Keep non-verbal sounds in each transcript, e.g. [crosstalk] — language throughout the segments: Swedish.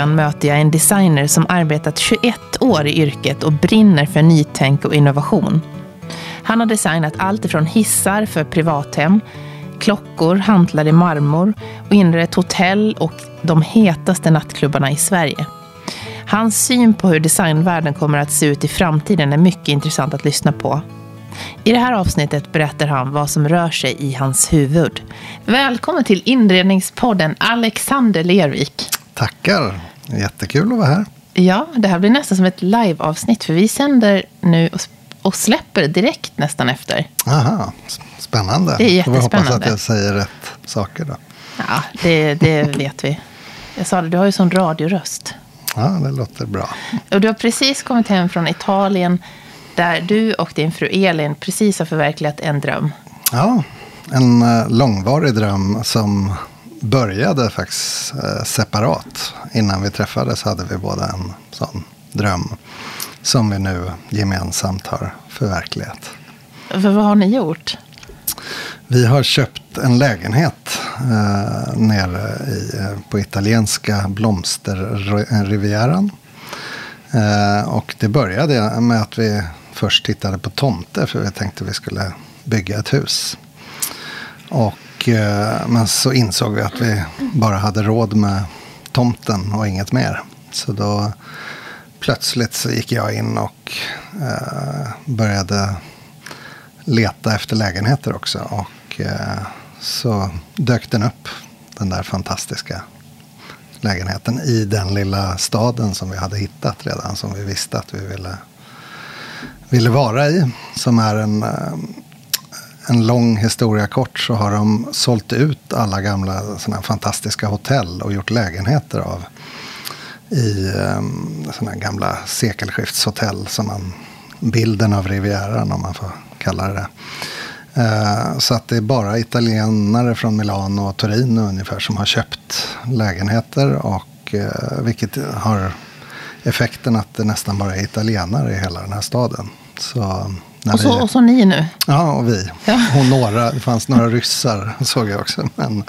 Veckan möter jag en designer som arbetat 21 år i yrket och brinner för nytänk och innovation. Han har designat allt ifrån hissar för privathem, klockor hantlar i marmor och inrett hotell och de hetaste nattklubbarna i Sverige. Hans syn på hur designvärlden kommer att se ut i framtiden är mycket intressant att lyssna på. I det här avsnittet berättar han vad som rör sig i hans huvud. Välkommen till inredningspodden Alexander Lervik. Tackar. Jättekul att vara här. Ja, det här blir nästan som ett live-avsnitt för vi sänder nu och släpper direkt nästan efter. Aha, spännande. Det är jättespännande. Jag hoppas att jag säger rätt saker då. Ja, det, det vet vi. Jag sa det, du har ju sån radioröst. Ja, det låter bra. Och du har precis kommit hem från Italien där du och din fru Elin precis har förverkligat en dröm. Ja, en eh, långvarig dröm som började faktiskt eh, separat. Innan vi träffades hade vi båda en sån dröm som vi nu gemensamt har förverkligat. För vad har ni gjort? Vi har köpt en lägenhet eh, nere i, eh, på italienska blomsterrivieran. Eh, och det började med att vi först tittade på tomter för vi tänkte vi skulle bygga ett hus. Och, och, eh, men så insåg vi att vi bara hade råd med tomten och inget mer. Så då plötsligt så gick jag in och eh, började leta efter lägenheter också. Och eh, så dök den upp, den där fantastiska lägenheten i den lilla staden som vi hade hittat redan. Som vi visste att vi ville, ville vara i. Som är en, eh, en lång historia kort så har de sålt ut alla gamla såna fantastiska hotell och gjort lägenheter av i ehm, um, sådana gamla sekelskiftshotell. Som man, bilden av Rivieran om man får kalla det det. Uh, så att det är bara italienare från Milano och Torino ungefär som har köpt lägenheter. Och, uh, vilket har effekten att det nästan bara är italienare i hela den här staden. Så, och, så, vi, och så ni nu? Ja, och vi. Ja. Och några, det fanns några ryssar såg jag också. Men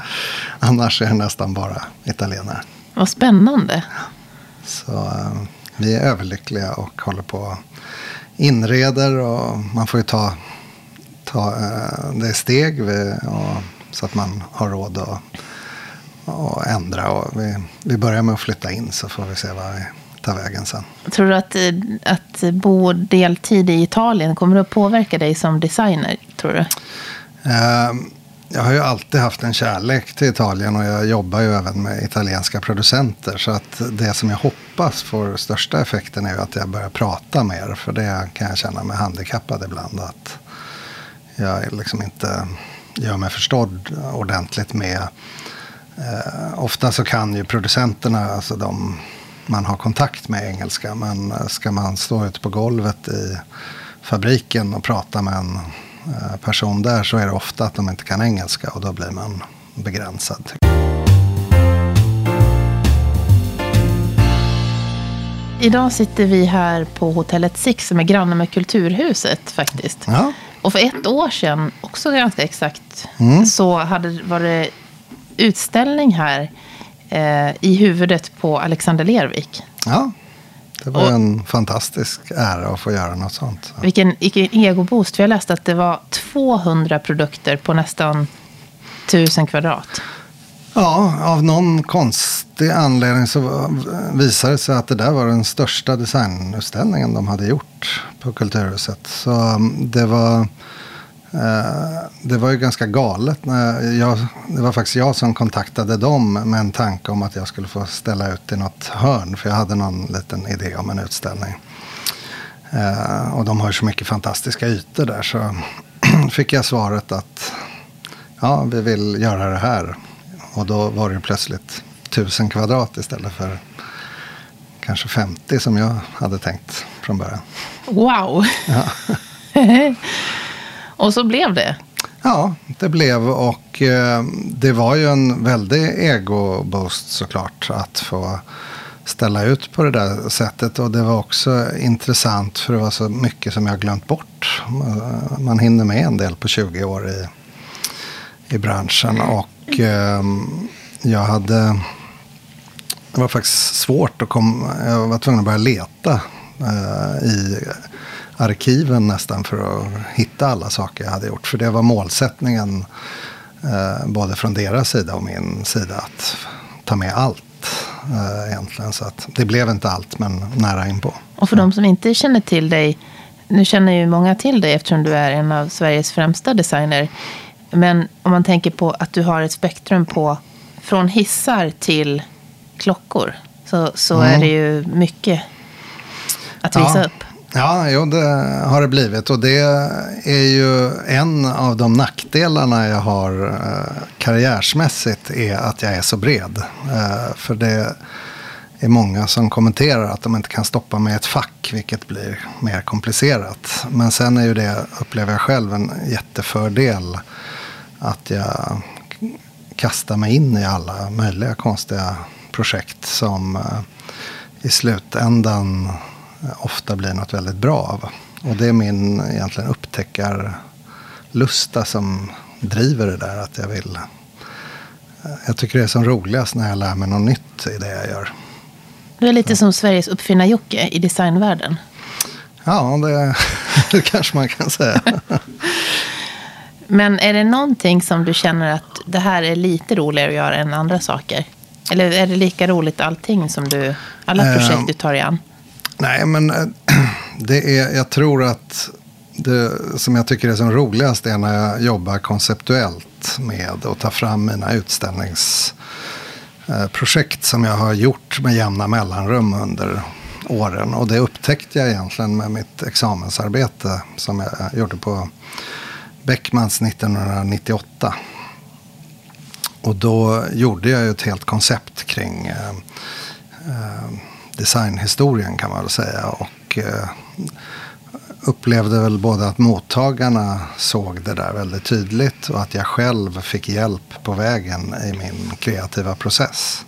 annars är det nästan bara italienare. Vad spännande. Så uh, vi är överlyckliga och håller på inreder och man får ju ta, ta uh, det steg och, så att man har råd att och ändra. Och vi, vi börjar med att flytta in så får vi se vad vi tar vägen sen. Tror du att, att bo deltid i Italien kommer att påverka dig som designer? Tror du? Uh, jag har ju alltid haft en kärlek till Italien och jag jobbar ju även med italienska producenter. Så att det som jag hoppas får största effekten är ju att jag börjar prata mer. För det kan jag känna mig handikappad ibland. Att jag liksom inte gör mig förstådd ordentligt med. Eh, ofta så kan ju producenterna, alltså de man har kontakt med engelska. Men ska man stå ute på golvet i fabriken och prata med en Eh, person där så är det ofta att de inte kan engelska och då blir man begränsad. Idag sitter vi här på hotellet Six som är granne med Kulturhuset faktiskt. Ja. Och för ett år sedan, också ganska exakt, mm. så hade, var det utställning här eh, i huvudet på Alexander Lervik. Ja, det var och, en fantastisk ära att få göra något sånt. Vilken, vilken egoboost. För jag läste att det var 200 produkter på nästan 1000 kvadrat. Ja, av någon konstig anledning så visade det sig att det där var den största designutställningen de hade gjort på Kulturhuset. Så um, det var det var ju ganska galet. Jag, det var faktiskt jag som kontaktade dem med en tanke om att jag skulle få ställa ut i något hörn. För jag hade någon liten idé om en utställning. Eh, och de har ju så mycket fantastiska ytor där. Så [clears throat] fick jag svaret att ja, vi vill göra det här. Och då var det plötsligt tusen kvadrat istället för kanske 50 som jag hade tänkt från början. Wow! Ja. [laughs] Och så blev det. Ja, det blev och eh, det var ju en väldig ego-boost såklart att få ställa ut på det där sättet. Och det var också intressant för det var så mycket som jag glömt bort. Eh, man hinner med en del på 20 år i, i branschen. Och eh, jag hade det var faktiskt svårt att komma, jag var tvungen att börja leta eh, i arkiven nästan för att hitta alla saker jag hade gjort. För det var målsättningen eh, både från deras sida och min sida att ta med allt eh, egentligen. Så att det blev inte allt, men nära inpå. Och för de som inte känner till dig, nu känner ju många till dig eftersom du är en av Sveriges främsta designer. Men om man tänker på att du har ett spektrum på från hissar till klockor så, så mm. är det ju mycket att visa ja. upp. Ja, jo, det har det blivit. Och det är ju en av de nackdelarna jag har eh, karriärsmässigt är att jag är så bred. Eh, för det är många som kommenterar att de inte kan stoppa mig i ett fack, vilket blir mer komplicerat. Men sen är ju det, upplever jag själv, en jättefördel att jag kastar mig in i alla möjliga konstiga projekt som eh, i slutändan ofta blir något väldigt bra av. Och det är min egentligen upptäckarlusta som driver det där. Att jag vill... Jag tycker det är som roligast när jag lär mig något nytt i det jag gör. Du är lite som Sveriges uppfinnar-Jocke i designvärlden. Ja, det, [laughs] det kanske man kan säga. [laughs] Men är det någonting som du känner att det här är lite roligare att göra än andra saker? Eller är det lika roligt allting som du, alla projekt uh, du tar i an? Nej, men eh, [clears throat] det är, jag tror att det som jag tycker är som roligast är när jag jobbar konceptuellt med att ta fram mina utställningsprojekt som jag har gjort med jämna mellanrum under åren. Och det upptäckte jag egentligen med mitt examensarbete som jag eh, gjorde på Beckmans 1998. Och då gjorde jag ju ett helt koncept kring eh, eh, designhistorien kan man väl säga. Och eh, upplevde väl både att mottagarna såg det där väldigt tydligt och att jag själv fick hjälp på vägen i min kreativa process.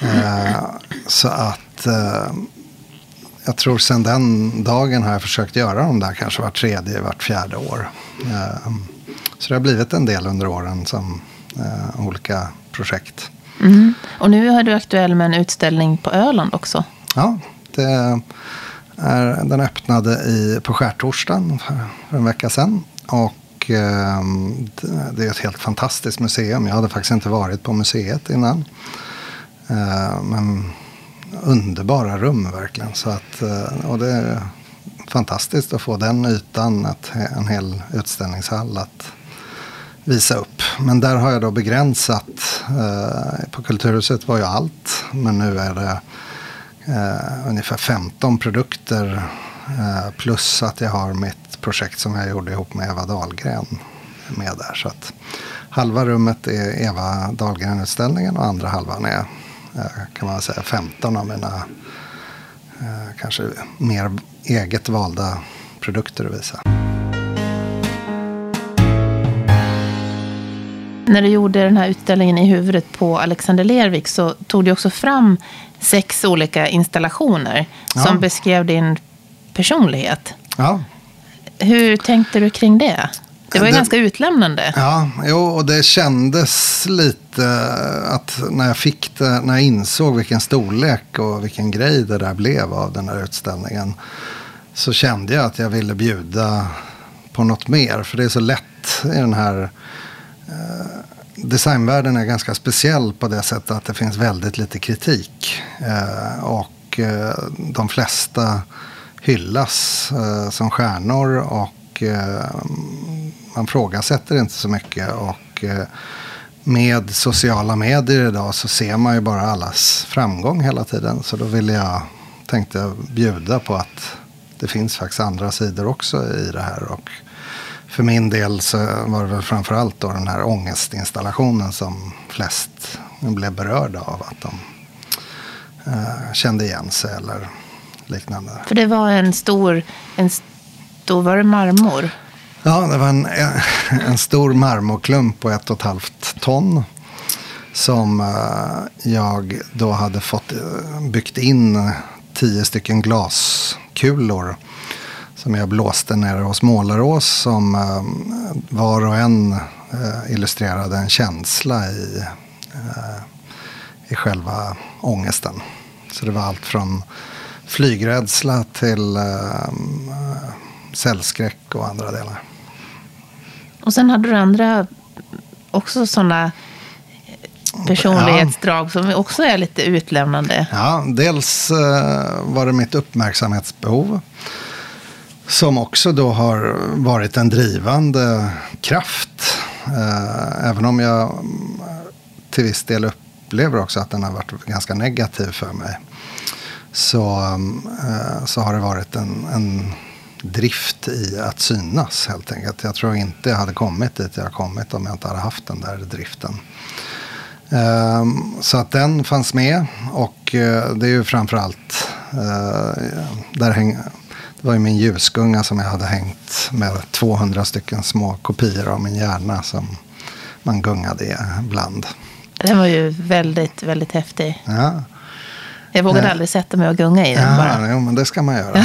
Eh, så att eh, jag tror sedan den dagen har jag försökt göra de där kanske vart tredje, vart fjärde år. Eh, så det har blivit en del under åren som eh, olika projekt. Mm. Och nu är du aktuell med en utställning på Öland också. Ja, det är, den öppnade i, på skärtorsdagen för, för en vecka sedan. Och eh, det är ett helt fantastiskt museum. Jag hade faktiskt inte varit på museet innan. Eh, men underbara rum verkligen. Så att, eh, och det är fantastiskt att få den ytan, att, en hel utställningshall att visa upp. Men där har jag då begränsat. Eh, på Kulturhuset var ju allt. Men nu är det eh, ungefär 15 produkter. Eh, plus att jag har mitt projekt som jag gjorde ihop med Eva Dahlgren med där. Så att halva rummet är Eva Dahlgren-utställningen och andra halvan är kan man säga 15 av mina kanske mer eget valda produkter att visa. När du gjorde den här utställningen i huvudet på Alexander Lervik så tog du också fram sex olika installationer ja. som beskrev din personlighet. Ja. Hur tänkte du kring det? Det var ju det, ganska utlämnande. Ja, jo, och det kändes lite att när jag fick det, när jag insåg vilken storlek och vilken grej det där blev av den här utställningen. Så kände jag att jag ville bjuda på något mer. För det är så lätt i den här Eh, designvärlden är ganska speciell på det sättet att det finns väldigt lite kritik. Eh, och eh, de flesta hyllas eh, som stjärnor och eh, man frågasätter inte så mycket. Och med sociala medier idag så ser man ju bara allas framgång hela tiden. Så då ville jag, tänkte jag bjuda på att det finns faktiskt andra sidor också i det här. Och för min del så var det väl framförallt då den här ångestinstallationen som flest blev berörda av. Att de eh, kände igen sig eller liknande. För det var en stor, en stor var det marmor? Ja, det var en, en stor marmorklump på ett och ett halvt ton. Som eh, jag då hade fått eh, byggt in tio stycken glaskulor som jag blåste nere hos Målarås som eh, var och en eh, illustrerade en känsla i, eh, i själva ångesten. Så det var allt från flygrädsla till cellskräck och andra delar. Och sen hade du andra, också sådana personlighetsdrag som också är lite utlämnande. Ja, dels var det mitt uppmärksamhetsbehov. Som också då har varit en drivande kraft. Eh, även om jag eh, till viss del upplever också att den har varit ganska negativ för mig. Så, eh, så har det varit en, en drift i att synas helt enkelt. Jag tror inte jag hade kommit dit jag har kommit om jag inte hade haft den där driften. Så att den fanns med och det är ju framförallt där hänger det var ju min ljusgunga som jag hade hängt med 200 stycken små kopior av min hjärna som man gungade i ibland. Den var ju väldigt, väldigt häftig. Ja. Jag vågade äh, aldrig sätta mig och gunga i den ja, bara. Jo, men det ska man göra. [laughs]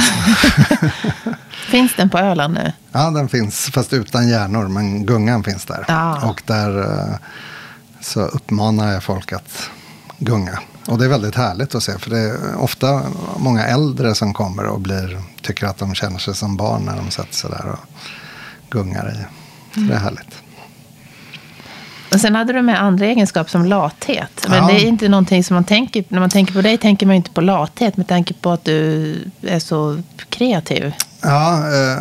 finns den på Öland nu? Ja, den finns, fast utan hjärnor. Men gungan finns där. Ja. Och där eh, så uppmanar jag folk att gunga. Och det är väldigt härligt att se. För det är ofta många äldre som kommer och blir, tycker att de känner sig som barn när de sätter sig där och gungar i. Så det är härligt. Och sen hade du med andra egenskaper som lathet. Men ja. det är inte någonting som man tänker När man tänker på dig tänker man inte på lathet. med tanke på att du är så kreativ. Ja, eh,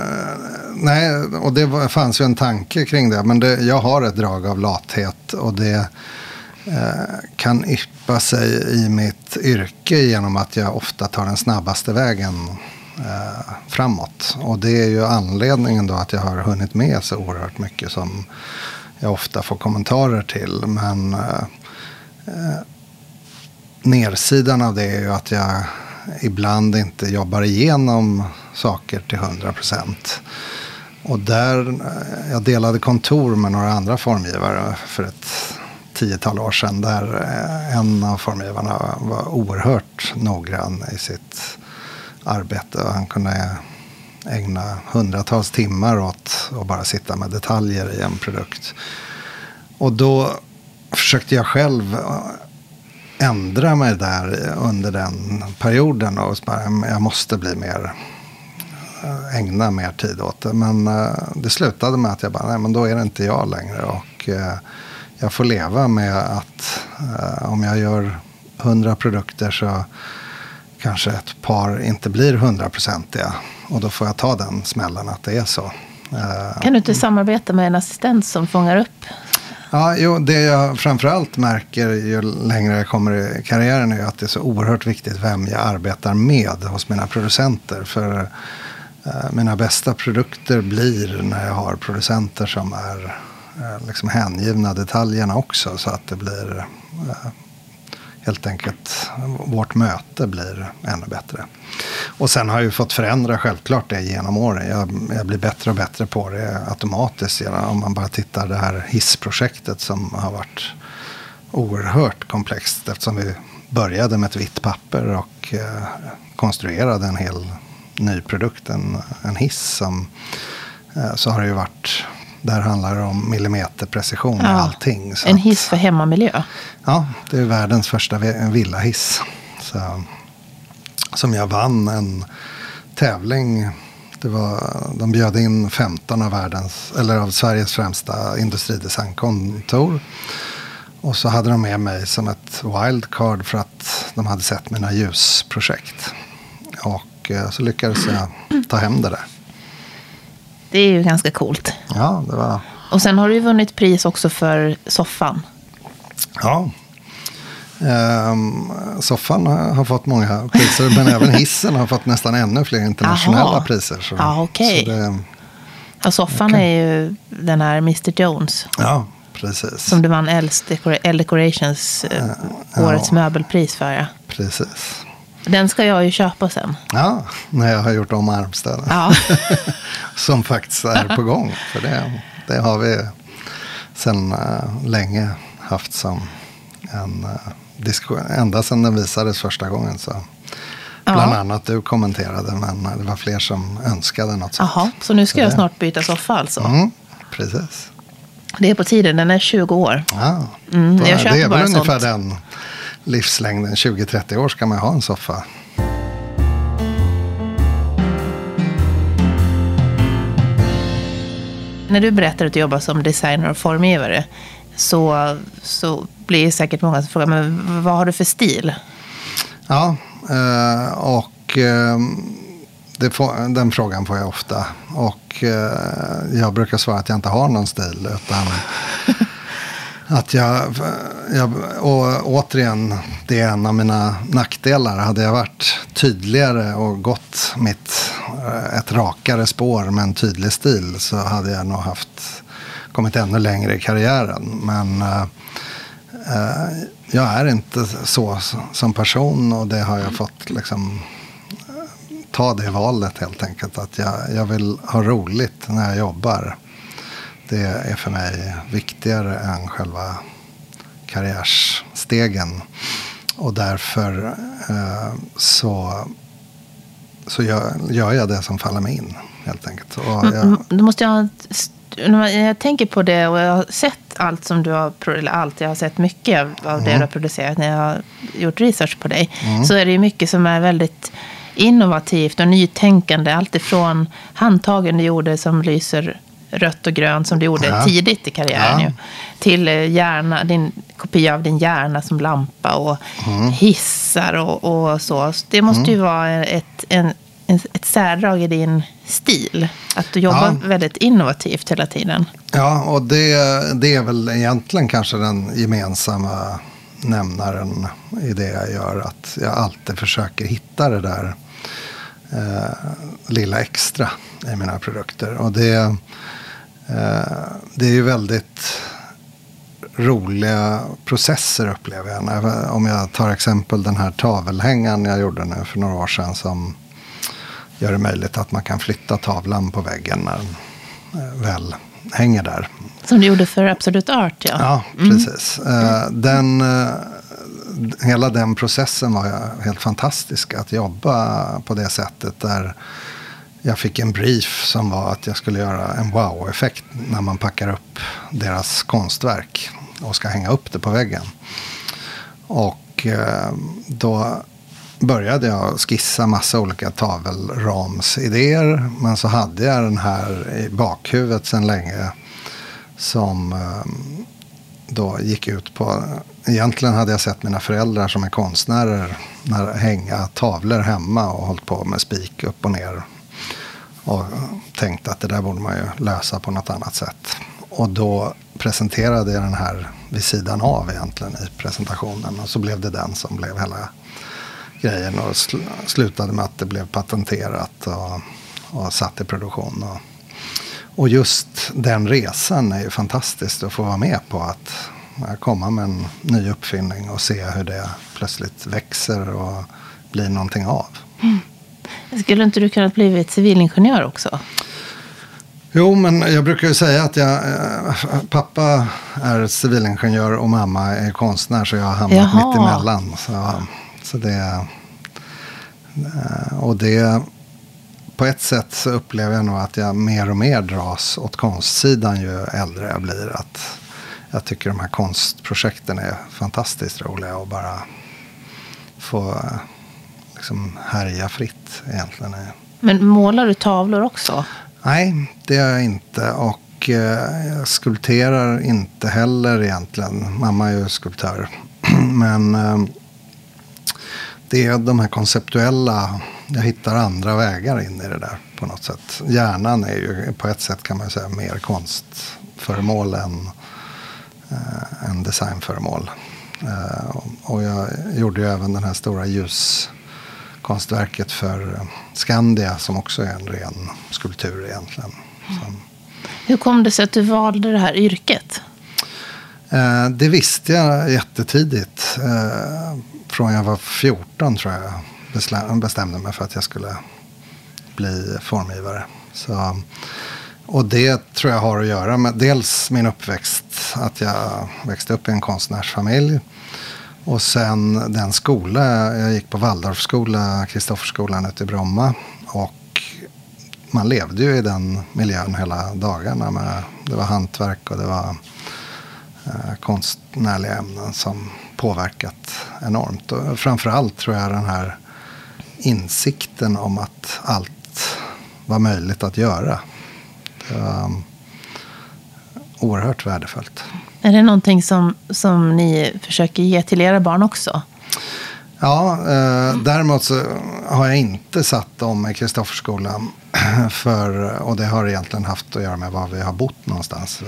nej, och det var, fanns ju en tanke kring det. Men det, jag har ett drag av lathet. Och det Eh, kan yppa sig i mitt yrke genom att jag ofta tar den snabbaste vägen eh, framåt. Och det är ju anledningen då att jag har hunnit med så oerhört mycket som jag ofta får kommentarer till. Men eh, eh nersidan av det är ju att jag ibland inte jobbar igenom saker till 100 procent. Och där, jag delade kontor med några andra formgivare för ett tiotal år sedan. Där eh, en av formgivarna var oerhört noggrann i sitt arbete. Och han kunde ägna hundratals timmar åt att bara sitta med detaljer i en produkt. Och då försökte jag själv eh, ändra mig där under den perioden. Och bara, mm, jag måste bli mer, eh, ägna mer tid åt det. Men det slutade med att jag bara, nej men då är det inte jag längre. Och jag får leva med att om jag gör hundra produkter så kanske ett par inte blir hundraprocentiga. Och då får jag ta den smällen att det är så. Kan du inte samarbeta med en assistent som fångar upp Ja, jo, det jag framförallt märker ju längre jag kommer i karriären är att det är så oerhört viktigt vem jag arbetar med hos mina producenter. För eh, mina bästa produkter blir när jag har producenter som är eh, Eh, liksom hängivna detaljerna också. Så att det blir eh, helt enkelt vårt möte blir ännu bättre. Och sen har jag ju fått förändra självklart det genom åren. Jag, jag blir bättre och bättre på det automatiskt. Om man bara tittar det här hissprojektet som har varit oerhört komplext. Eftersom vi började med ett vitt papper och eh, konstruerade en hel ny produkt, en, en hiss. Som, eh, så har det ju varit där handlar det om millimeterprecision ja, i allting. en hiss för hemmamiljö. Ja, det är världens första villahiss. Så, som jag vann en tävling. Det var, de bjöd in 15 av, världens, eller av Sveriges främsta industridesignkontor. Och så hade de med mig som ett wildcard för att de hade sett mina ljusprojekt. Och eh, så lyckades jag ta hem det där. Det är ju ganska coolt. Ja, det var... Och sen har du ju vunnit pris också för soffan. Ja. Ehm, soffan har fått många priser, men även [laughs] hissen har fått nästan ännu fler internationella Aha. priser. Så, ja, okej. Okay. Ja, soffan okay. är ju den här Mr Jones. Ja, precis. Som du vann L Decorations eh, årets ja. möbelpris för. Ja. Precis. Den ska jag ju köpa sen. Ja, när jag har gjort om armstöden. Ja. [laughs] Som faktiskt är på gång. För det, det har vi sedan uh, länge haft som en uh, diskussion. Ända sedan den visades första gången. Så. Bland ja. annat du kommenterade, men det var fler som önskade något sånt. Jaha, så nu ska så jag det... snart byta soffa alltså? Mm, precis. Det är på tiden, den är 20 år. Ja, mm, jag det är väl ungefär den livslängden 20-30 år ska man ha en soffa. När du berättar att du jobbar som designer och formgivare så, så blir säkert många som frågar, men vad har du för stil? Ja, eh, och eh, får, den frågan får jag ofta. Och eh, jag brukar svara att jag inte har någon stil. Utan att jag, jag, och återigen, det är en av mina nackdelar. Hade jag varit tydligare och gått mitt, eh, ett rakare spår med en tydlig stil så hade jag nog haft, kommit ännu längre i karriären. Men eh, eh jag är inte så som person och det har jag fått liksom eh, ta det valet helt enkelt. Att jag, jag vill ha roligt när jag jobbar. Det är för mig viktigare än själva karriärstegen. Och därför eh, så, så gör, gör, jag det som faller mig in. Helt enkelt. Och jag, Då måste jag, jag tänker på det och jag har sett allt som du har, eller allt, jag har sett mycket av det mm. du har producerat när jag har gjort research på dig. Mm. Så är det ju mycket som är väldigt innovativt och nytänkande. Alltifrån handtagen du gjorde som lyser rött och grönt som du gjorde ja. tidigt i karriären. Ja. till eh, hjärna, din kopia av din hjärna som lampa och mm. hissar och, och, så. Det måste mm. ju vara ett, en, ett särdrag i din stil. Att du jobbar ja. väldigt innovativt hela tiden. Ja, och det, det är väl egentligen kanske den gemensamma nämnaren i det jag gör. Att jag alltid försöker hitta det där eh, lilla extra i mina produkter. Och det, det är ju väldigt roliga processer upplever jag. Om jag tar exempel den här tavelhängaren jag gjorde nu för några år sedan. Som gör det möjligt att man kan flytta tavlan på väggen när den eh, väl hänger där. Som du gjorde för Absolut Art ja. Ja, mm. precis. Mm. Den eh, hela den processen var helt fantastisk. Att jobba på det sättet. Där jag fick en brief som var att jag skulle göra en wow-effekt när man packar upp deras konstverk och ska hänga upp det på väggen. Och eh, då började jag skissa massa olika tavelramsidéer. Men så hade jag den här i bakhuvudet sedan länge. Som eh, då gick ut på egentligen hade jag sett mina föräldrar som är konstnärer när, hänga tavlor hemma och hållit på med spik upp och ner. Och tänkte att det där borde man ju lösa på något annat sätt. Och då presenterade jag den här vid sidan av egentligen i presentationen. Och så blev det den som blev hela grejen. Och sl slutade med att det blev patenterat och, och satt i produktion. Och, och just den resan är ju fantastiskt att få vara med på. att komma med en ny uppfinning och se hur det plötsligt växer och blir någonting av. Mm. Skulle inte du kunnat bli civilingenjör också? Jo, men jag brukar ju säga att jag, eh, pappa är civilingenjör och mamma är konstnär så jag har hamnat Jaha. mitt emellan. Så, så det, eh, och det, på ett sätt så upplever jag nog att jag mer och mer dras åt konstsidan ju äldre jag blir. Att jag tycker de här konstprojekten är fantastiskt roliga och bara få liksom härja fritt egentligen. Men målar du tavlor också? Nej, det gör jag inte. Och eh, jag skulpterar inte heller egentligen. Mamma är ju skulptör. [clears throat] Men eh, det är de här konceptuella. Jag hittar andra vägar in i det där på något sätt. Hjärnan är ju på ett sätt kan man säga mer konstföremål än Eh, en designföremål. Eh, och jag gjorde ju även den här stora ljuskonstverket för Skandia som också är en ren skulptur egentligen. Mm. Hur kom det sig att du valde det här yrket? Eh, det visste jag jättetidigt. Från jag var 14 tror jag bestämde mig för att jag skulle bli formgivare. Så och det tror jag har att göra med dels min uppväxt, att jag växte upp i en konstnärsfamilj. Och sen den skola, jag gick på Waldorfskola, Kristofferskolan ute i Bromma. Och man levde ju i den miljön hela dagarna. Med, det var hantverk och det var eh, konstnärliga ämnen som påverkat enormt. Och framförallt tror jag den här insikten om att allt var möjligt att göra. Det var eh, oerhört värdefullt. Är det någonting som, som ni försöker ge till era barn också? Ja, eh, däremot så har jag inte satt dem i Kristofferskolan. [clears throat] För, och det har egentligen haft att göra med var vi har bott någonstans.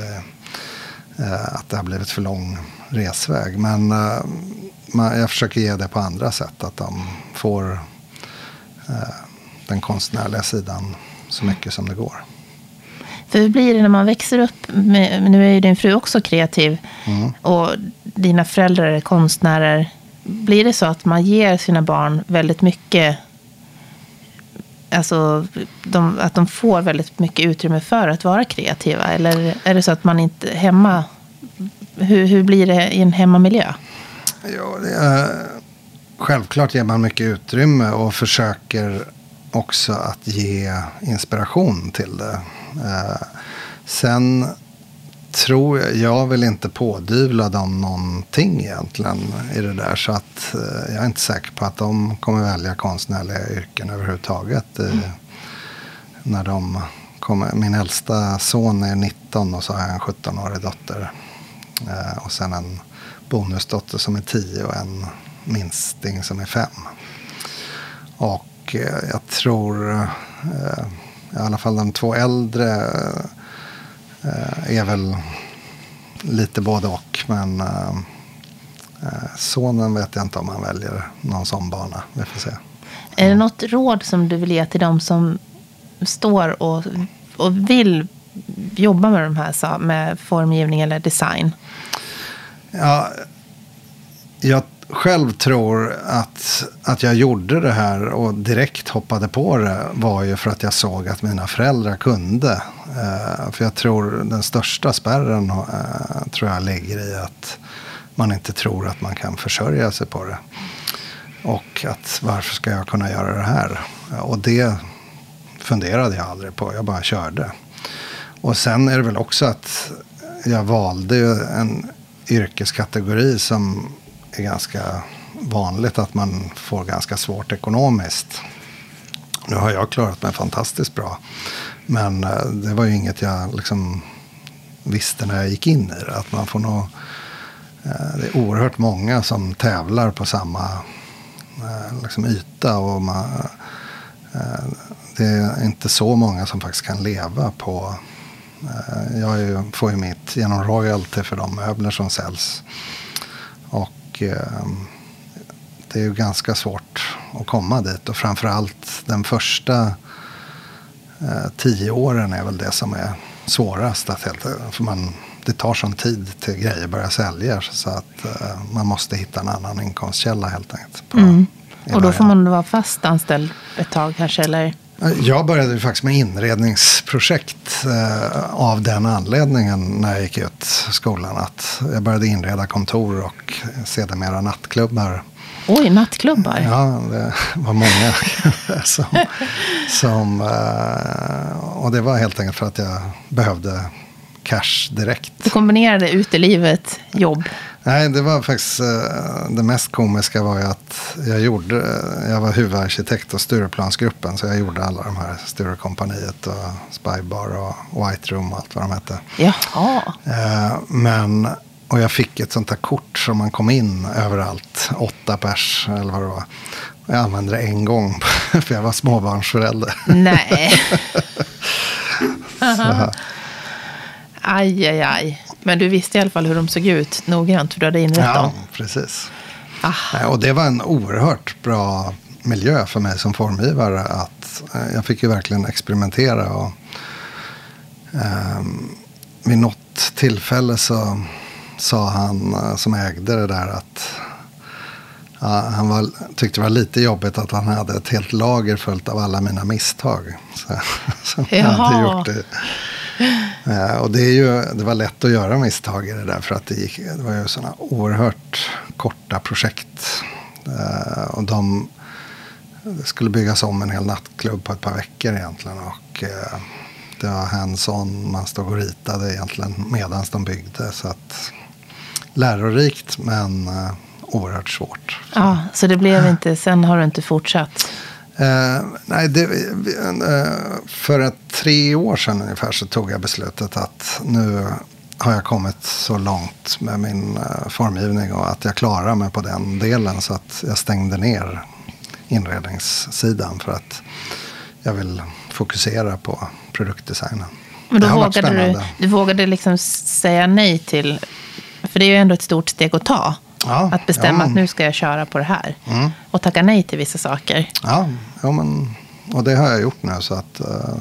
Eh, att det har blivit för lång resväg. Men eh, man, jag försöker ge det på andra sätt. Att de får eh, den konstnärliga sidan så mycket som det går. För hur blir det när man växer upp? Med, nu är ju din fru också kreativ. Mm. Och dina föräldrar är konstnärer. Blir det så att man ger sina barn väldigt mycket alltså, de, att de får väldigt mycket utrymme för att vara kreativa? Eller är det så att man inte hemma... Hur, hur blir det i en hemmamiljö? Ja, det är, självklart ger man mycket utrymme och försöker också att ge inspiration till det. Eh, sen tror jag, jag vill inte pådyvla dem någonting egentligen i det där. Så att eh, jag är inte säker på att de kommer välja konstnärliga yrken överhuvudtaget. Mm. När de kommer, min äldsta son är 19 och så har jag en 17-årig dotter. Eh, och sen en bonusdotter som är 10 och en minsting som är 5. Och jag tror i alla fall de två äldre eh, är väl lite både och. Men eh, eh, sonen vet jag inte om han väljer någon sån bana. Vi får se. Är det något råd som du vill ge till dem som står och, och vill jobba med de här med formgivning eller design? Ja, jag själv tror att, att jag gjorde det här och direkt hoppade på det var ju för att jag såg att mina föräldrar kunde. Eh, för jag tror den största spärren eh, tror jag ligger i att man inte tror att man kan försörja sig på det. Och att varför ska jag kunna göra det här? Och det funderade jag aldrig på, jag bara körde. Och sen är det väl också att jag valde en yrkeskategori som är ganska vanligt att man får ganska svårt ekonomiskt. Nu har jag klarat mig fantastiskt bra. Men eh, det var ju inget jag liksom visste när jag gick in i det. Att man får nog, eh, det är oerhört många som tävlar på samma eh, liksom, yta. Och man, det är inte så många som faktiskt kan leva på jag får ju mitt genom royalty för de möbler som säljs. Och det är ju ganska svårt att komma dit. Och framförallt den första eh, tio åren är väl det som är svårast. Att helt, för man, det tar sån tid till grejer börjar säljas. Så att eh, man måste hitta en annan inkomstkälla helt enkelt. Mm. Och då får man vara fast anställd ett tag kanske? Eller? Jag började ju faktiskt med inredningsprojekt eh, av den anledningen när jag gick ut skolan. Att jag började inreda kontor och sedermera nattklubbar. Oj, nattklubbar? Ja, det var många. [laughs] som, som, eh, och det var helt enkelt för att jag behövde cash direkt. Du kombinerade utelivet, jobb? Nej, det var faktiskt uh, det mest komiska var ju att jag gjorde, jag var huvudarkitekt och Stureplansgruppen. Så jag gjorde alla de här Sturekompaniet och Spybar och White Room och allt vad de hette. Jaha. Uh, men, och jag fick ett sånt här kort som man kom in överallt. Åtta pers eller vad det var. Jag använde det en gång [laughs] för jag var småbarnsförälder. Nej. [laughs] aj, aj, aj. Men du visste i alla fall hur de såg ut noggrant, för du hade inrett ja, dem. Ja, precis. Ah. Och det var en oerhört bra miljö för mig som formgivare. Att eh, jag fick ju verkligen experimentera. Och, eh, vid något tillfälle så sa han eh, som ägde det där att ja, han var, tyckte det var lite jobbigt att han hade ett helt lager fullt av alla mina misstag. Så, [laughs] som jag hade gjort det Eh, och det, är ju, det var lätt att göra misstag i det där. För att det, gick, det var ju sådana oerhört korta projekt. Eh, och de skulle byggas om en hel nattklubb på ett par veckor egentligen. Och eh, det var hands-on, man stod och ritade egentligen medan de byggde. Så att lärorikt men eh, oerhört svårt. Ja, så det blev inte, sen har du inte fortsatt? Eh, nej, det, eh, för ett, tre år sedan ungefär så tog jag beslutet att nu har jag kommit så långt med min eh, formgivning och att jag klarar mig på den delen så att jag stängde ner inredningssidan för att jag vill fokusera på produktdesignen. Men då vågade du, du vågade liksom säga nej till, för det är ju ändå ett stort steg att ta. Ja, att bestämma ja, att nu ska jag köra på det här. Mm. Och tacka nej till vissa saker. Ja, ja men, och det har jag gjort nu. Så att uh,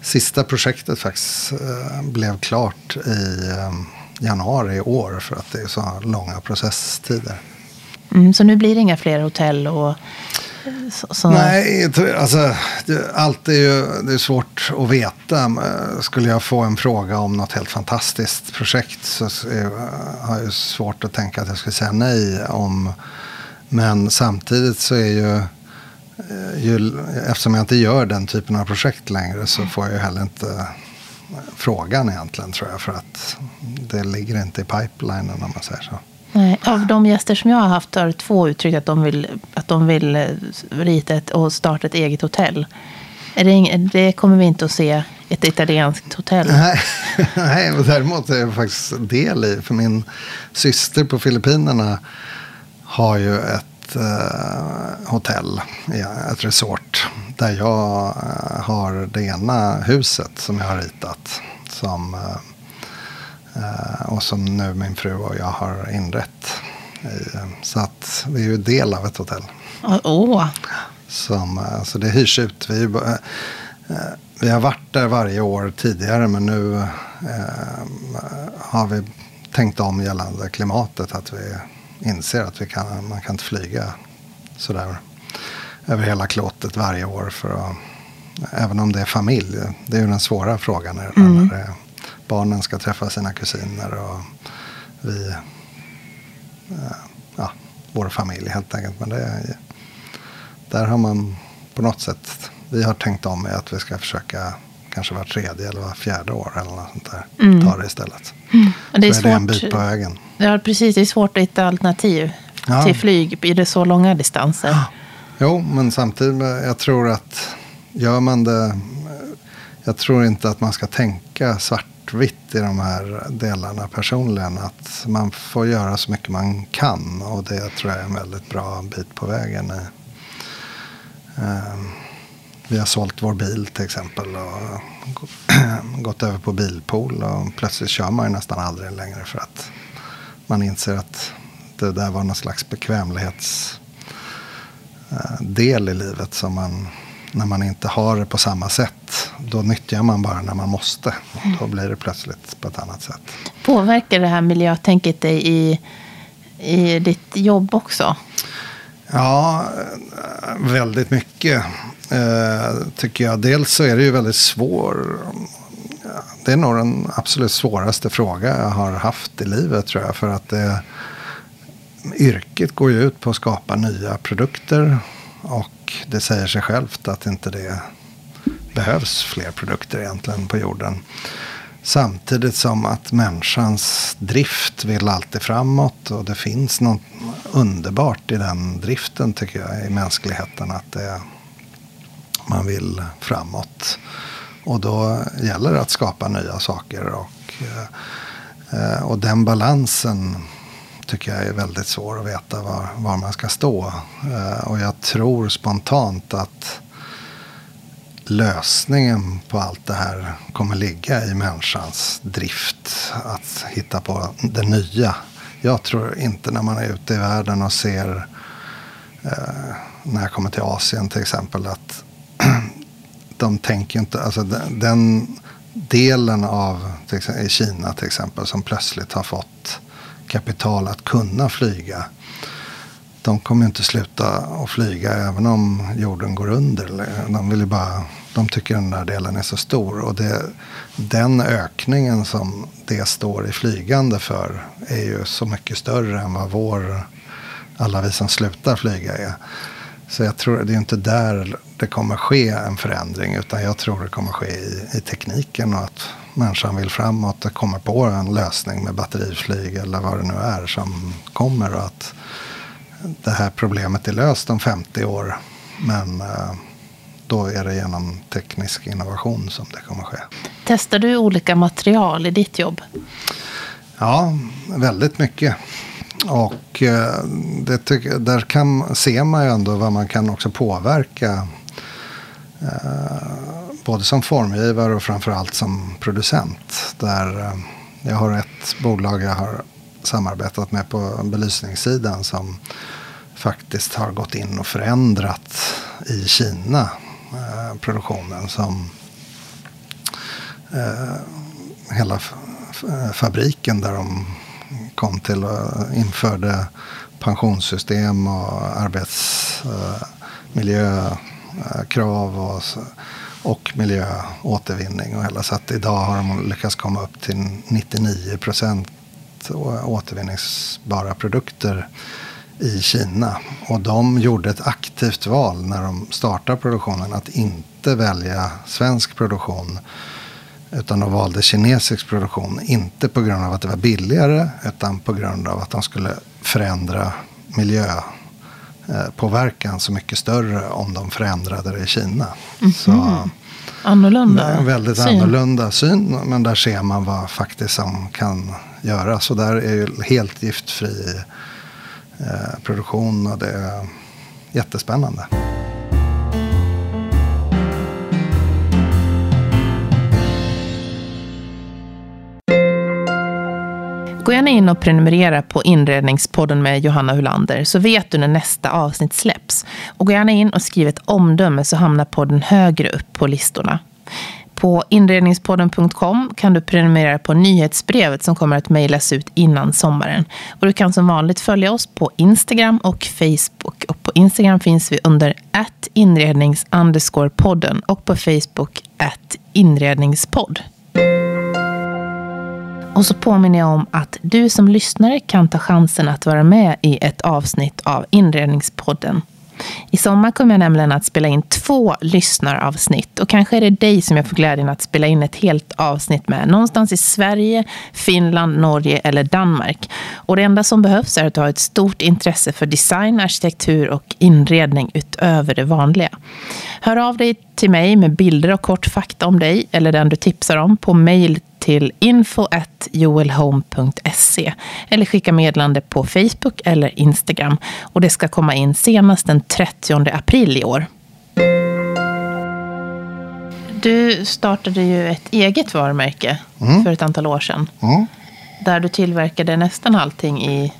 sista projektet faktiskt uh, blev klart i uh, januari i år. För att det är så långa processtider. Mm, så nu blir det inga fler hotell och så... Nej, alltså, det, allt är ju det är svårt att veta. Eh, skulle jag få en fråga om något helt fantastiskt projekt så är, har jag svårt att tänka att jag skulle säga nej om. Men samtidigt så är ju, eh, ju, eftersom jag inte gör den typen av projekt längre så får jag ju heller inte eh, frågan egentligen tror jag. För att det ligger inte i pipelinen om man säger så. Nej, av de gäster som jag har haft har två uttryckt att de vill, att de vill eh, rita ett, och starta ett eget hotell. Det, det, kommer vi inte att se, ett italienskt hotell. Nej, [laughs] nej däremot är jag faktiskt del i, för min syster på Filippinerna har ju ett eh, hotell, ett resort, där jag eh, har det ena huset som jag har ritat. Som Eh, och som nu min fru och jag har inrett. Så att vi är ju del av ett hotell. Oh. Som, eh, så det hyrs ut. Vi, eh, vi har varit där varje år tidigare men nu har vi tänkt om gällande klimatet. Att vi inser att vi kan, man kan inte flyga sådär över hela klotet varje år. För att, även om det är familj. Det är ju den svåra frågan. När, mm. när det barnen ska träffa sina kusiner och vi, eh, ja, vår familj helt enkelt. Men det, där har man på något sätt, vi har tänkt om med att vi ska försöka kanske var tredje eller var fjärde år eller något sånt där. Mm. Ta det istället. Mm. Det är så svårt. är det en bit på vägen. Ja, precis. Det är svårt att hitta alternativ ja. till flyg i det så långa distanser. Ja. Jo, men samtidigt, jag tror att gör man det, jag tror inte att man ska tänka svart svartvitt i de här delarna personligen. Att man får göra så mycket man kan. Och det tror jag är en väldigt bra bit på vägen. Ehm, vi har sålt vår bil till exempel. Och [clears throat] gått över på bilpool. Och plötsligt kör man ju nästan aldrig längre. För att man inser att det där var någon slags bekvämlighetsdel eh, i livet. Som man när man inte har det på samma sätt, då nyttjar man bara när man måste. Då blir det plötsligt på ett annat sätt. Påverkar det här miljötänket dig i, i ditt jobb också? Ja, väldigt mycket. Eh, tycker jag. Dels så är det ju väldigt svår. Det är nog den absolut svåraste fråga jag har haft i livet tror jag. För att det, yrket går ju ut på att skapa nya produkter. Och det säger sig självt att inte det behövs fler produkter egentligen på jorden. Samtidigt som att människans drift vill alltid framåt. Och det finns något underbart i den driften tycker jag i mänskligheten. Att det, man vill framåt. Och då gäller det att skapa nya saker. Och, eh, eh, och den balansen tycker jag är väldigt svår att veta var, var man ska stå. Eh, och jag tror spontant att lösningen på allt det här kommer ligga i människans drift. Att hitta på det nya. Jag tror inte när man är ute i världen och ser, eh, när jag kommer till Asien till exempel, att [clears throat] de tänker inte, alltså den, den delen av i Kina till exempel som plötsligt har fått kapital att kunna flyga. De kommer inte sluta att flyga även om jorden går under. De, vill bara, de tycker den där delen är så stor. Och det, den ökningen som det står i flygande för är ju så mycket större än vad vår, alla vi som slutar flyga är. Så jag tror det är inte där det kommer ske en förändring. Utan jag tror det kommer ske i, i tekniken och att människan vill framåt och kommer på en lösning med batteriflyg eller vad det nu är som kommer. Och att det här problemet är löst om 50 år. Men eh, då är det genom teknisk innovation som det kommer ske. Testar du olika material i ditt jobb? Ja, väldigt mycket. Och eh, det där kan, ser man ju ändå vad man kan också påverka. Både som formgivare och framförallt som producent. Där eh, jag har ett bolag jag har samarbetat med på belysningssidan som faktiskt har gått in och förändrat i Kina eh, produktionen. Som eh, hela fabriken där de kom till och införde pensionssystem och arbetsmiljökrav eh, eh, och, och miljöåtervinning. Och hela. Så att idag har de lyckats komma upp till 99 procent återvinningsbara produkter i Kina. Och de gjorde ett aktivt val när de startade produktionen att inte välja svensk produktion utan de valde kinesisk produktion. Inte på grund av att det var billigare utan på grund av att de skulle förändra miljöpåverkan så mycket större om de förändrade det i Kina. Mm -hmm. Så, annorlunda Väldigt syn. annorlunda syn. Men där ser man vad faktiskt som kan göras. Och där är ju helt giftfri eh, produktion och det är jättespännande. Gärna in och prenumerera på Inredningspodden med Johanna Hulander så vet du när nästa avsnitt släpps. Och gå gärna in och skriv ett omdöme så hamnar podden högre upp på listorna. På inredningspodden.com kan du prenumerera på nyhetsbrevet som kommer att mejlas ut innan sommaren. Och du kan som vanligt följa oss på Instagram och Facebook. Och på Instagram finns vi under inrednings podden och på Facebook inredningspodd. Och så påminner jag om att du som lyssnare kan ta chansen att vara med i ett avsnitt av Inredningspodden. I sommar kommer jag nämligen att spela in två lyssnaravsnitt och kanske är det dig som jag får glädjen att spela in ett helt avsnitt med. Någonstans i Sverige, Finland, Norge eller Danmark. Och det enda som behövs är att du har ett stort intresse för design, arkitektur och inredning utöver det vanliga. Hör av dig till mig med bilder och kort fakta om dig eller den du tipsar om på mejl till info.joelhome.se eller skicka meddelande på Facebook eller Instagram. Och det ska komma in senast den 30 april i år. Du startade ju ett eget varumärke mm. för ett antal år sedan. Mm. Där du tillverkade nästan allting i...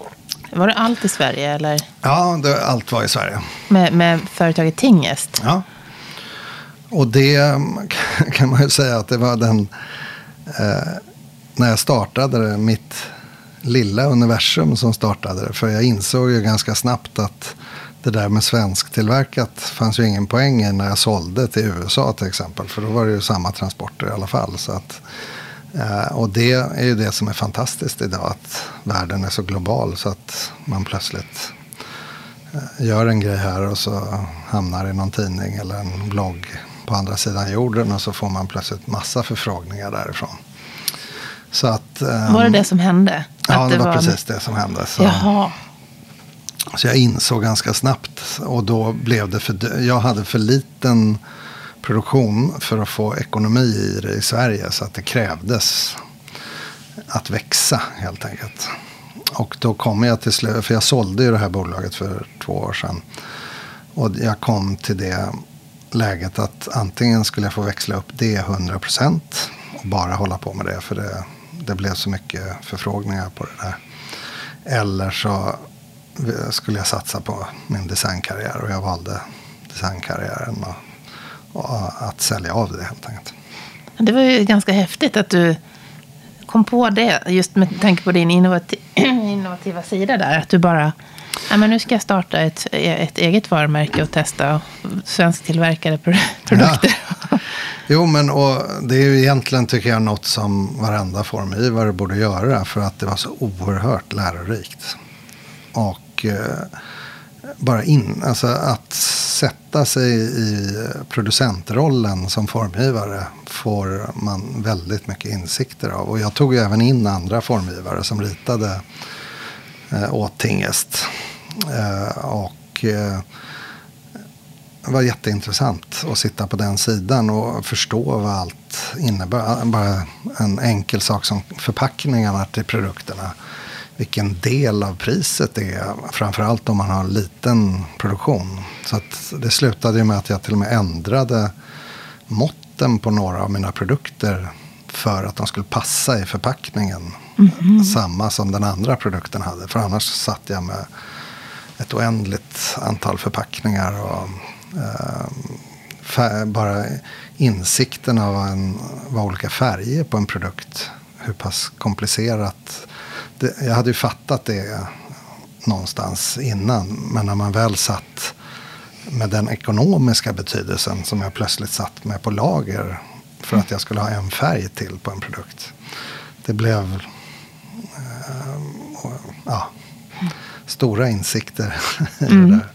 Var det allt i Sverige? Eller? Ja, det, allt var i Sverige. Med, med företaget Tingest? Ja. Och det kan man ju säga att det var den eh, när jag startade det, mitt lilla universum som startade det. För jag insåg ju ganska snabbt att det där med svensktillverkat fanns ju ingen poäng i när jag sålde till USA till exempel. För då var det ju samma transporter i alla fall. Så att, eh, och det är ju det som är fantastiskt idag. Att världen är så global så att man plötsligt eh, gör en grej här och så hamnar i någon tidning eller en blogg på andra sidan jorden och så får man plötsligt massa förfrågningar därifrån. Så att, um, var det det som hände? Ja, det, det, var, precis det som hände. Så, Jaha. så jag insåg ganska snabbt och då blev det för, jag hade för liten produktion för att få ekonomi i det i Sverige så att det krävdes att växa helt enkelt. Och då kom jag till slut, för jag sålde ju det här bolaget för två år sedan. Och jag kom till det läget att antingen skulle jag få växla upp det 100 procent och bara hålla på med det för det, det blev så mycket förfrågningar på det där. Eller så skulle jag satsa på min designkarriär och jag valde designkarriären och, och att sälja av det helt enkelt. Det var ju ganska häftigt att du kom på det, just med tanke på din [clears throat] innovativa sida där. Att du bara Ja, men nu ska jag starta ett, ett eget varumärke och testa svensktillverkade produkter. Ja. [laughs] Jo, men och det är ju egentligen tycker jag något som varenda formgivare borde göra för att det var så oerhört lärorikt. Och eh, bara in, alltså att sätta sig i producentrollen som formgivare får man väldigt mycket insikter av. Och jag tog även in andra formgivare som ritade Eh, åt Tingest. Eh, och eh, det var jätteintressant att sitta på den sidan och förstå vad allt innebär. Eh, bara en enkel sak som förpackningarna till produkterna vilken del av priset det är. Framförallt om man har liten produktion. Så det slutade ju med att jag till och med ändrade måtten på några av mina produkter för att de skulle passa i förpackningen. Mm -hmm. Samma som den andra produkten hade. För annars satt jag med ett oändligt antal förpackningar. Och, eh, bara insikten av en, vad olika färger på en produkt. Hur pass komplicerat det, jag hade ju fattat det någonstans innan. Men när man väl satt med den ekonomiska betydelsen som jag plötsligt satt med på lager för att jag skulle ha en färg till på en produkt. Det blev ja, stora insikter [laughs] i mm. det där.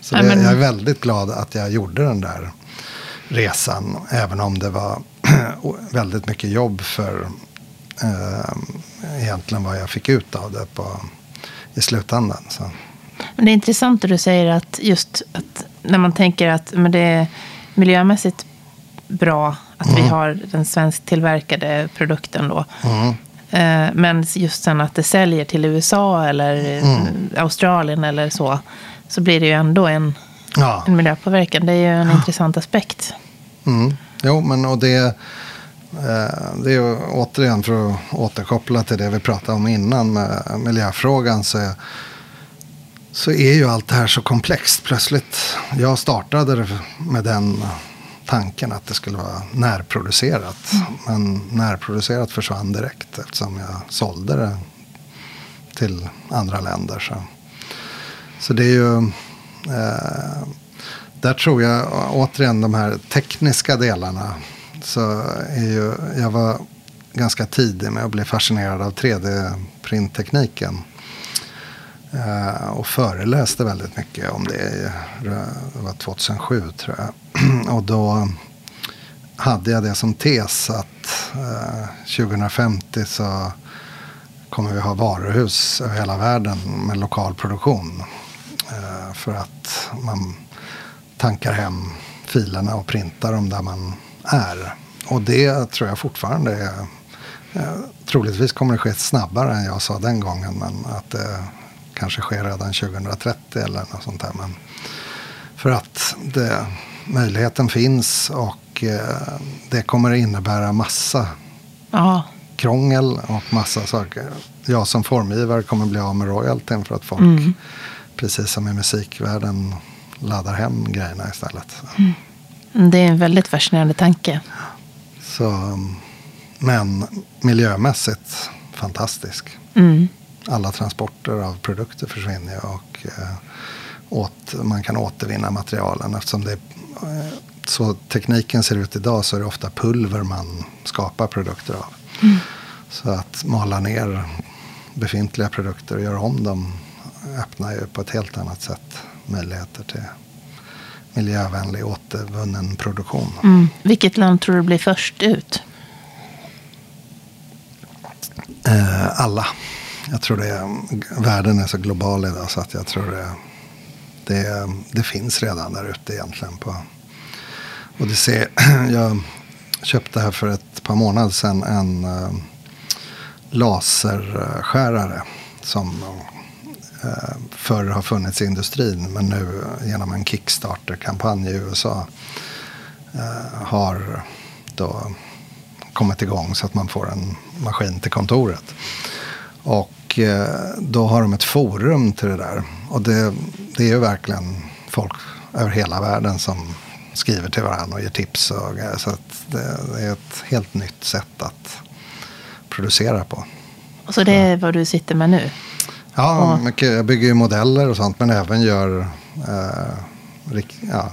Så det, jag är väldigt glad att jag gjorde den där resan. Även om det var [clears throat] väldigt mycket jobb för eh, egentligen vad jag fick ut av det på, i slutändan. Så. Men det är intressant att du säger att just att när man tänker att men det är miljömässigt bra att mm. vi har den svensktillverkade produkten då. Mm. Eh, men just sen att det säljer till USA eller mm. Australien eller så. Så blir det ju ändå en, ja. en miljöpåverkan. Det är ju en ja. intressant aspekt. Mm. Jo, men och det Eh, det är återigen för att återkoppla till det vi pratade om innan med miljöfrågan. Så är, så är ju allt det här så komplext. Plötsligt, jag startade med den tanken att det skulle vara närproducerat. Mm. Men närproducerat försvann direkt eftersom jag sålde det till andra länder. Så, så det är ju... Eh, där tror jag återigen de här tekniska delarna så är ju, jag var ganska tidig med att bli fascinerad av 3D-printtekniken. Eh, och föreläste väldigt mycket om det. Det var 2007 tror jag. [clears throat] och då hade jag det som tes att eh, 2050 så kommer vi ha varuhus över hela världen med lokal produktion. Eh, för att man tankar hem filerna och printar dem där man är. Och det tror jag fortfarande är. Eh, troligtvis kommer det ske snabbare än jag sa den gången. Men att det kanske sker redan 2030 eller något sånt där. Men för att det, möjligheten finns och eh, det kommer att innebära massa Aha. krångel och massa saker. Jag som formgivare kommer bli av med royaltyn för att folk, mm. precis som i musikvärlden, laddar hem grejerna istället. Mm. Det är en väldigt fascinerande tanke. Så, men miljömässigt fantastisk. Mm. Alla transporter av produkter försvinner och eh, åt, man kan återvinna materialen. Eftersom det, eh, så tekniken ser ut idag så är det ofta pulver man skapar produkter av. Mm. Så att mala ner befintliga produkter och göra om dem öppnar ju på ett helt annat sätt möjligheter till miljövänlig återvunnen produktion. Mm. Vilket land tror du blir först ut? Eh, alla. Jag tror det är, världen är så global idag så att jag tror det, det, det finns redan där ute egentligen. På, och det ser, [clears throat] jag köpte här för ett par månader sedan en uh, laserskärare som eh, förr har funnits i industrin men nu genom en Kickstarter-kampanj i USA eh, har då kommit igång så att man får en maskin till kontoret. Och eh, då har de ett forum till det där. Och det, det är ju verkligen folk över hela världen som skriver till varandra och ger tips. Och, så det, det är ett helt nytt sätt att producera på. Och så det är vad du sitter med nu? Ja, och... mycket, jag bygger ju modeller och sånt men även gör eh, ja,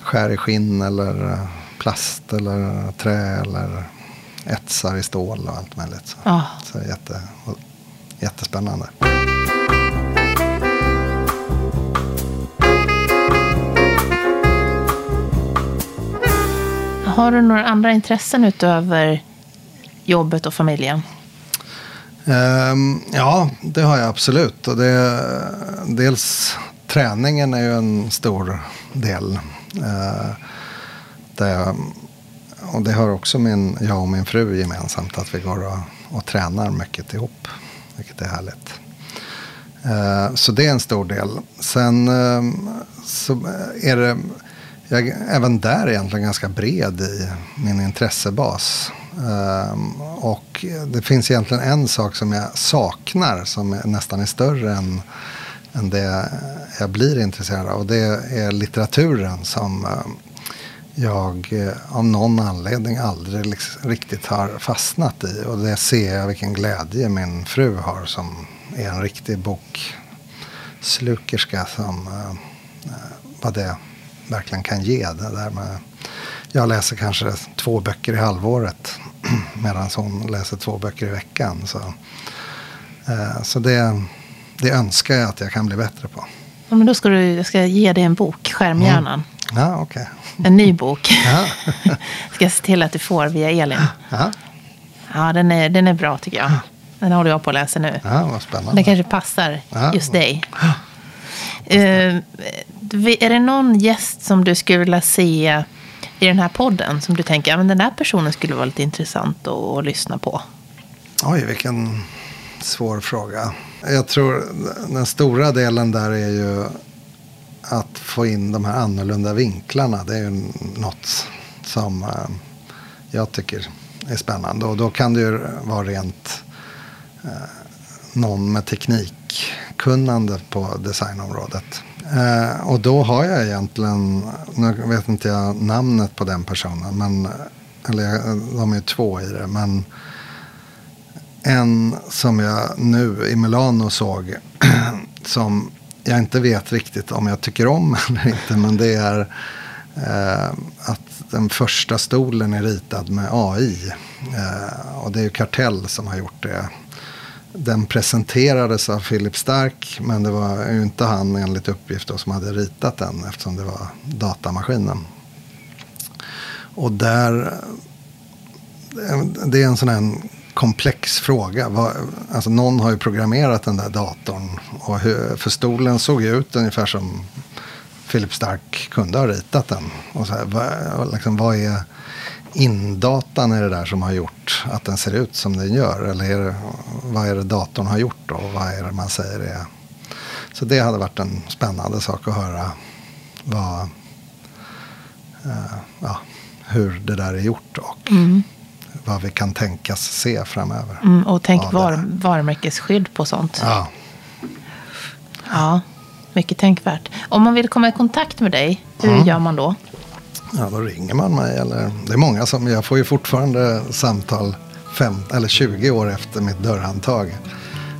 skär i skinn eller eh, plast eller trä eller etsar i stål och allt möjligt. Så, oh. så jätte, Jättespännande. Har du några andra intressen utöver jobbet och familjen? Um, ja, det har jag absolut. Och det, dels träningen är ju en stor del. Eh, uh, det, och det har också min, jag och min fru gemensamt, att vi går och, och tränar mycket ihop. Vilket är härligt. Eh, så det är en stor del. Sen eh, så är det jag även där egentligen ganska bred i min intressebas. Eh, och det finns egentligen en sak som jag saknar som nästan är större än, än det jag blir intresserad av. Och det är litteraturen som jag eh, av någon anledning aldrig liksom, riktigt har fastnat i. Och det ser jag vilken glädje min fru har som är en riktig bokslukerska som eh, eh vad det verkligen kan ge. Det där med, jag läser kanske två böcker i halvåret [clears throat] medan hon läser två böcker i veckan. Så, eh, så det, det önskar jag att jag kan bli bättre på. Ja, men då ska du, jag ska ge dig en bok, Skärmhjärnan. Mm. Ja, okay. En ny bok. [laughs] Ja. [laughs] ska jag se till att du får via Elin. Ja, ja den, är, den är bra tycker jag. Den håller jag på att läsa nu. Ja, vad spännande. Den kanske passar ja. just dig. [gasps] Uh, är det någon gäst som du skulle vilja se i den här podden som du tänker att den där personen skulle vara lite intressant att, att lyssna på? Oj, vilken svår fråga. Jag tror den stora delen där är ju att få in de här annorlunda vinklarna. Det är ju något som eh, jag tycker är spännande. Och då kan det ju vara rent eh, någon med teknikkunnande på designområdet. Eh, och då har jag egentligen, nu vet inte jag namnet på den personen, men, eller eh, de är två i det, men en som jag nu i Milano såg, [clears throat] som jag inte vet riktigt om jag tycker om [laughs] eller inte, men det är eh, att den första stolen är ritad med AI. Eh, och det är ju Kartell som har gjort det den presenterades av Philip Stark men det var ju inte han enligt uppgift då, som hade ritat den eftersom det var datamaskinen. Och där, eh, det är en sån här komplex fråga. Alltså någon har ju programmerat den där datorn. Och hur, för stolen såg ut ungefär som Philip Stark kunde ha ritat den. Och så här, vad, liksom, vad är indatan i det där som har gjort att den ser ut som den gör? Eller är det, vad är det datorn har gjort då? Vad är det man säger är... Så det hade varit en spännande sak att höra vad, eh, ja, hur det där är gjort och mm vad vi kan tänkas se framöver. Mm, och tänk var, varumärkesskydd på sånt. Ja. Ja, mycket tänkvärt. Om man vill komma i kontakt med dig, hur mm. gör man då? Ja, då ringer man mig. Eller, det är många som, jag får ju fortfarande samtal fem, eller 20 år efter mitt dörrhandtag.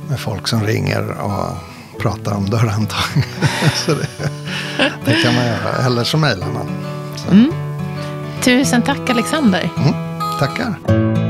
Med folk som ringer och pratar om dörrhandtag. [laughs] så det, det, kan man göra. Eller så mejlar man. Mm. Tusen tack Alexander. Mm, tackar.